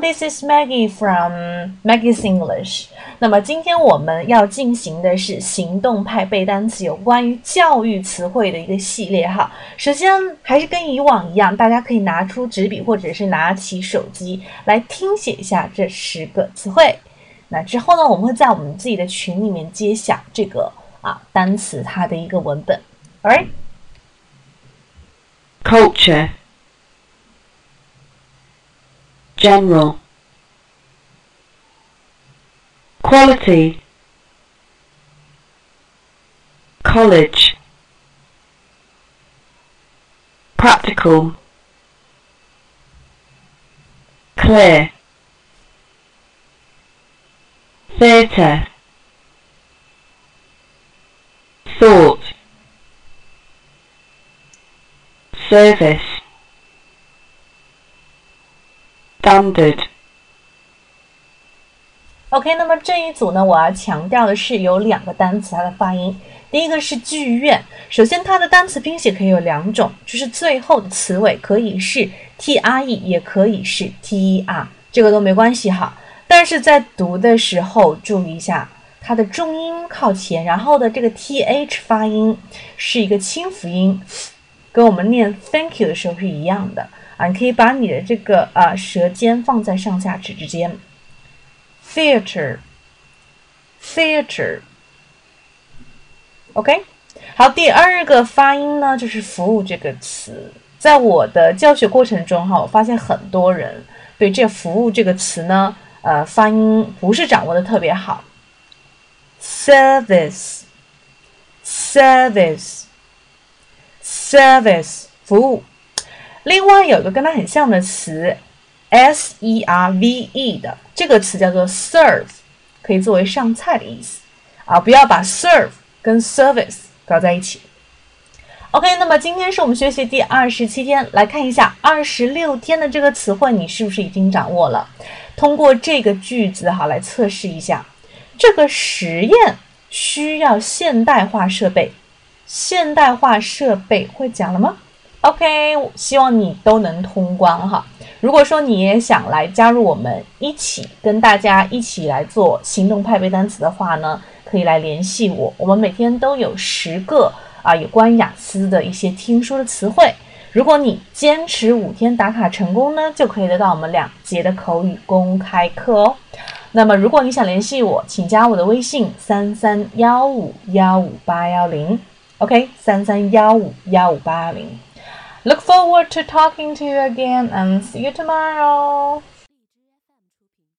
this is Maggie from Maggie's English. 那么今天我们要进行的是行动派背单词，有关于教育词汇的一个系列哈。首先还是跟以往一样，大家可以拿出纸笔或者是拿起手机来听写一下这十个词汇。那之后呢，我们会在我们自己的群里面揭晓这个啊单词它的一个文本。Alright, culture, general, quality, college, practical, clear, theatre, thought, service, standard, OK，那么这一组呢，我要强调的是有两个单词它的发音。第一个是剧院，首先它的单词拼写可以有两种，就是最后的词尾可以是 t r e，也可以是 t e r，这个都没关系哈。但是在读的时候注意一下，它的重音靠前，然后的这个 t h 发音是一个清辅音，跟我们念 thank you 的时候是一样的啊。你可以把你的这个啊舌尖放在上下齿之间。theater, theater. OK，好，第二个发音呢，就是服务这个词。在我的教学过程中，哈，我发现很多人对这“服务”这个词呢，呃，发音不是掌握的特别好。service, service, service，服务。另外有一个跟它很像的词。S E R V E 的这个词叫做 serve，可以作为上菜的意思啊，不要把 serve 跟 service 搞在一起。OK，那么今天是我们学习第二十七天，来看一下二十六天的这个词汇，你是不是已经掌握了？通过这个句子哈来测试一下，这个实验需要现代化设备，现代化设备会讲了吗？OK，希望你都能通关哈。如果说你也想来加入我们一起跟大家一起来做行动派背单词的话呢，可以来联系我。我们每天都有十个啊有关雅思的一些听说的词汇。如果你坚持五天打卡成功呢，就可以得到我们两节的口语公开课哦。那么如果你想联系我，请加我的微信三三幺五幺五八幺零。OK，三三幺五幺五八幺零。Look forward to talking to you again and see you tomorrow.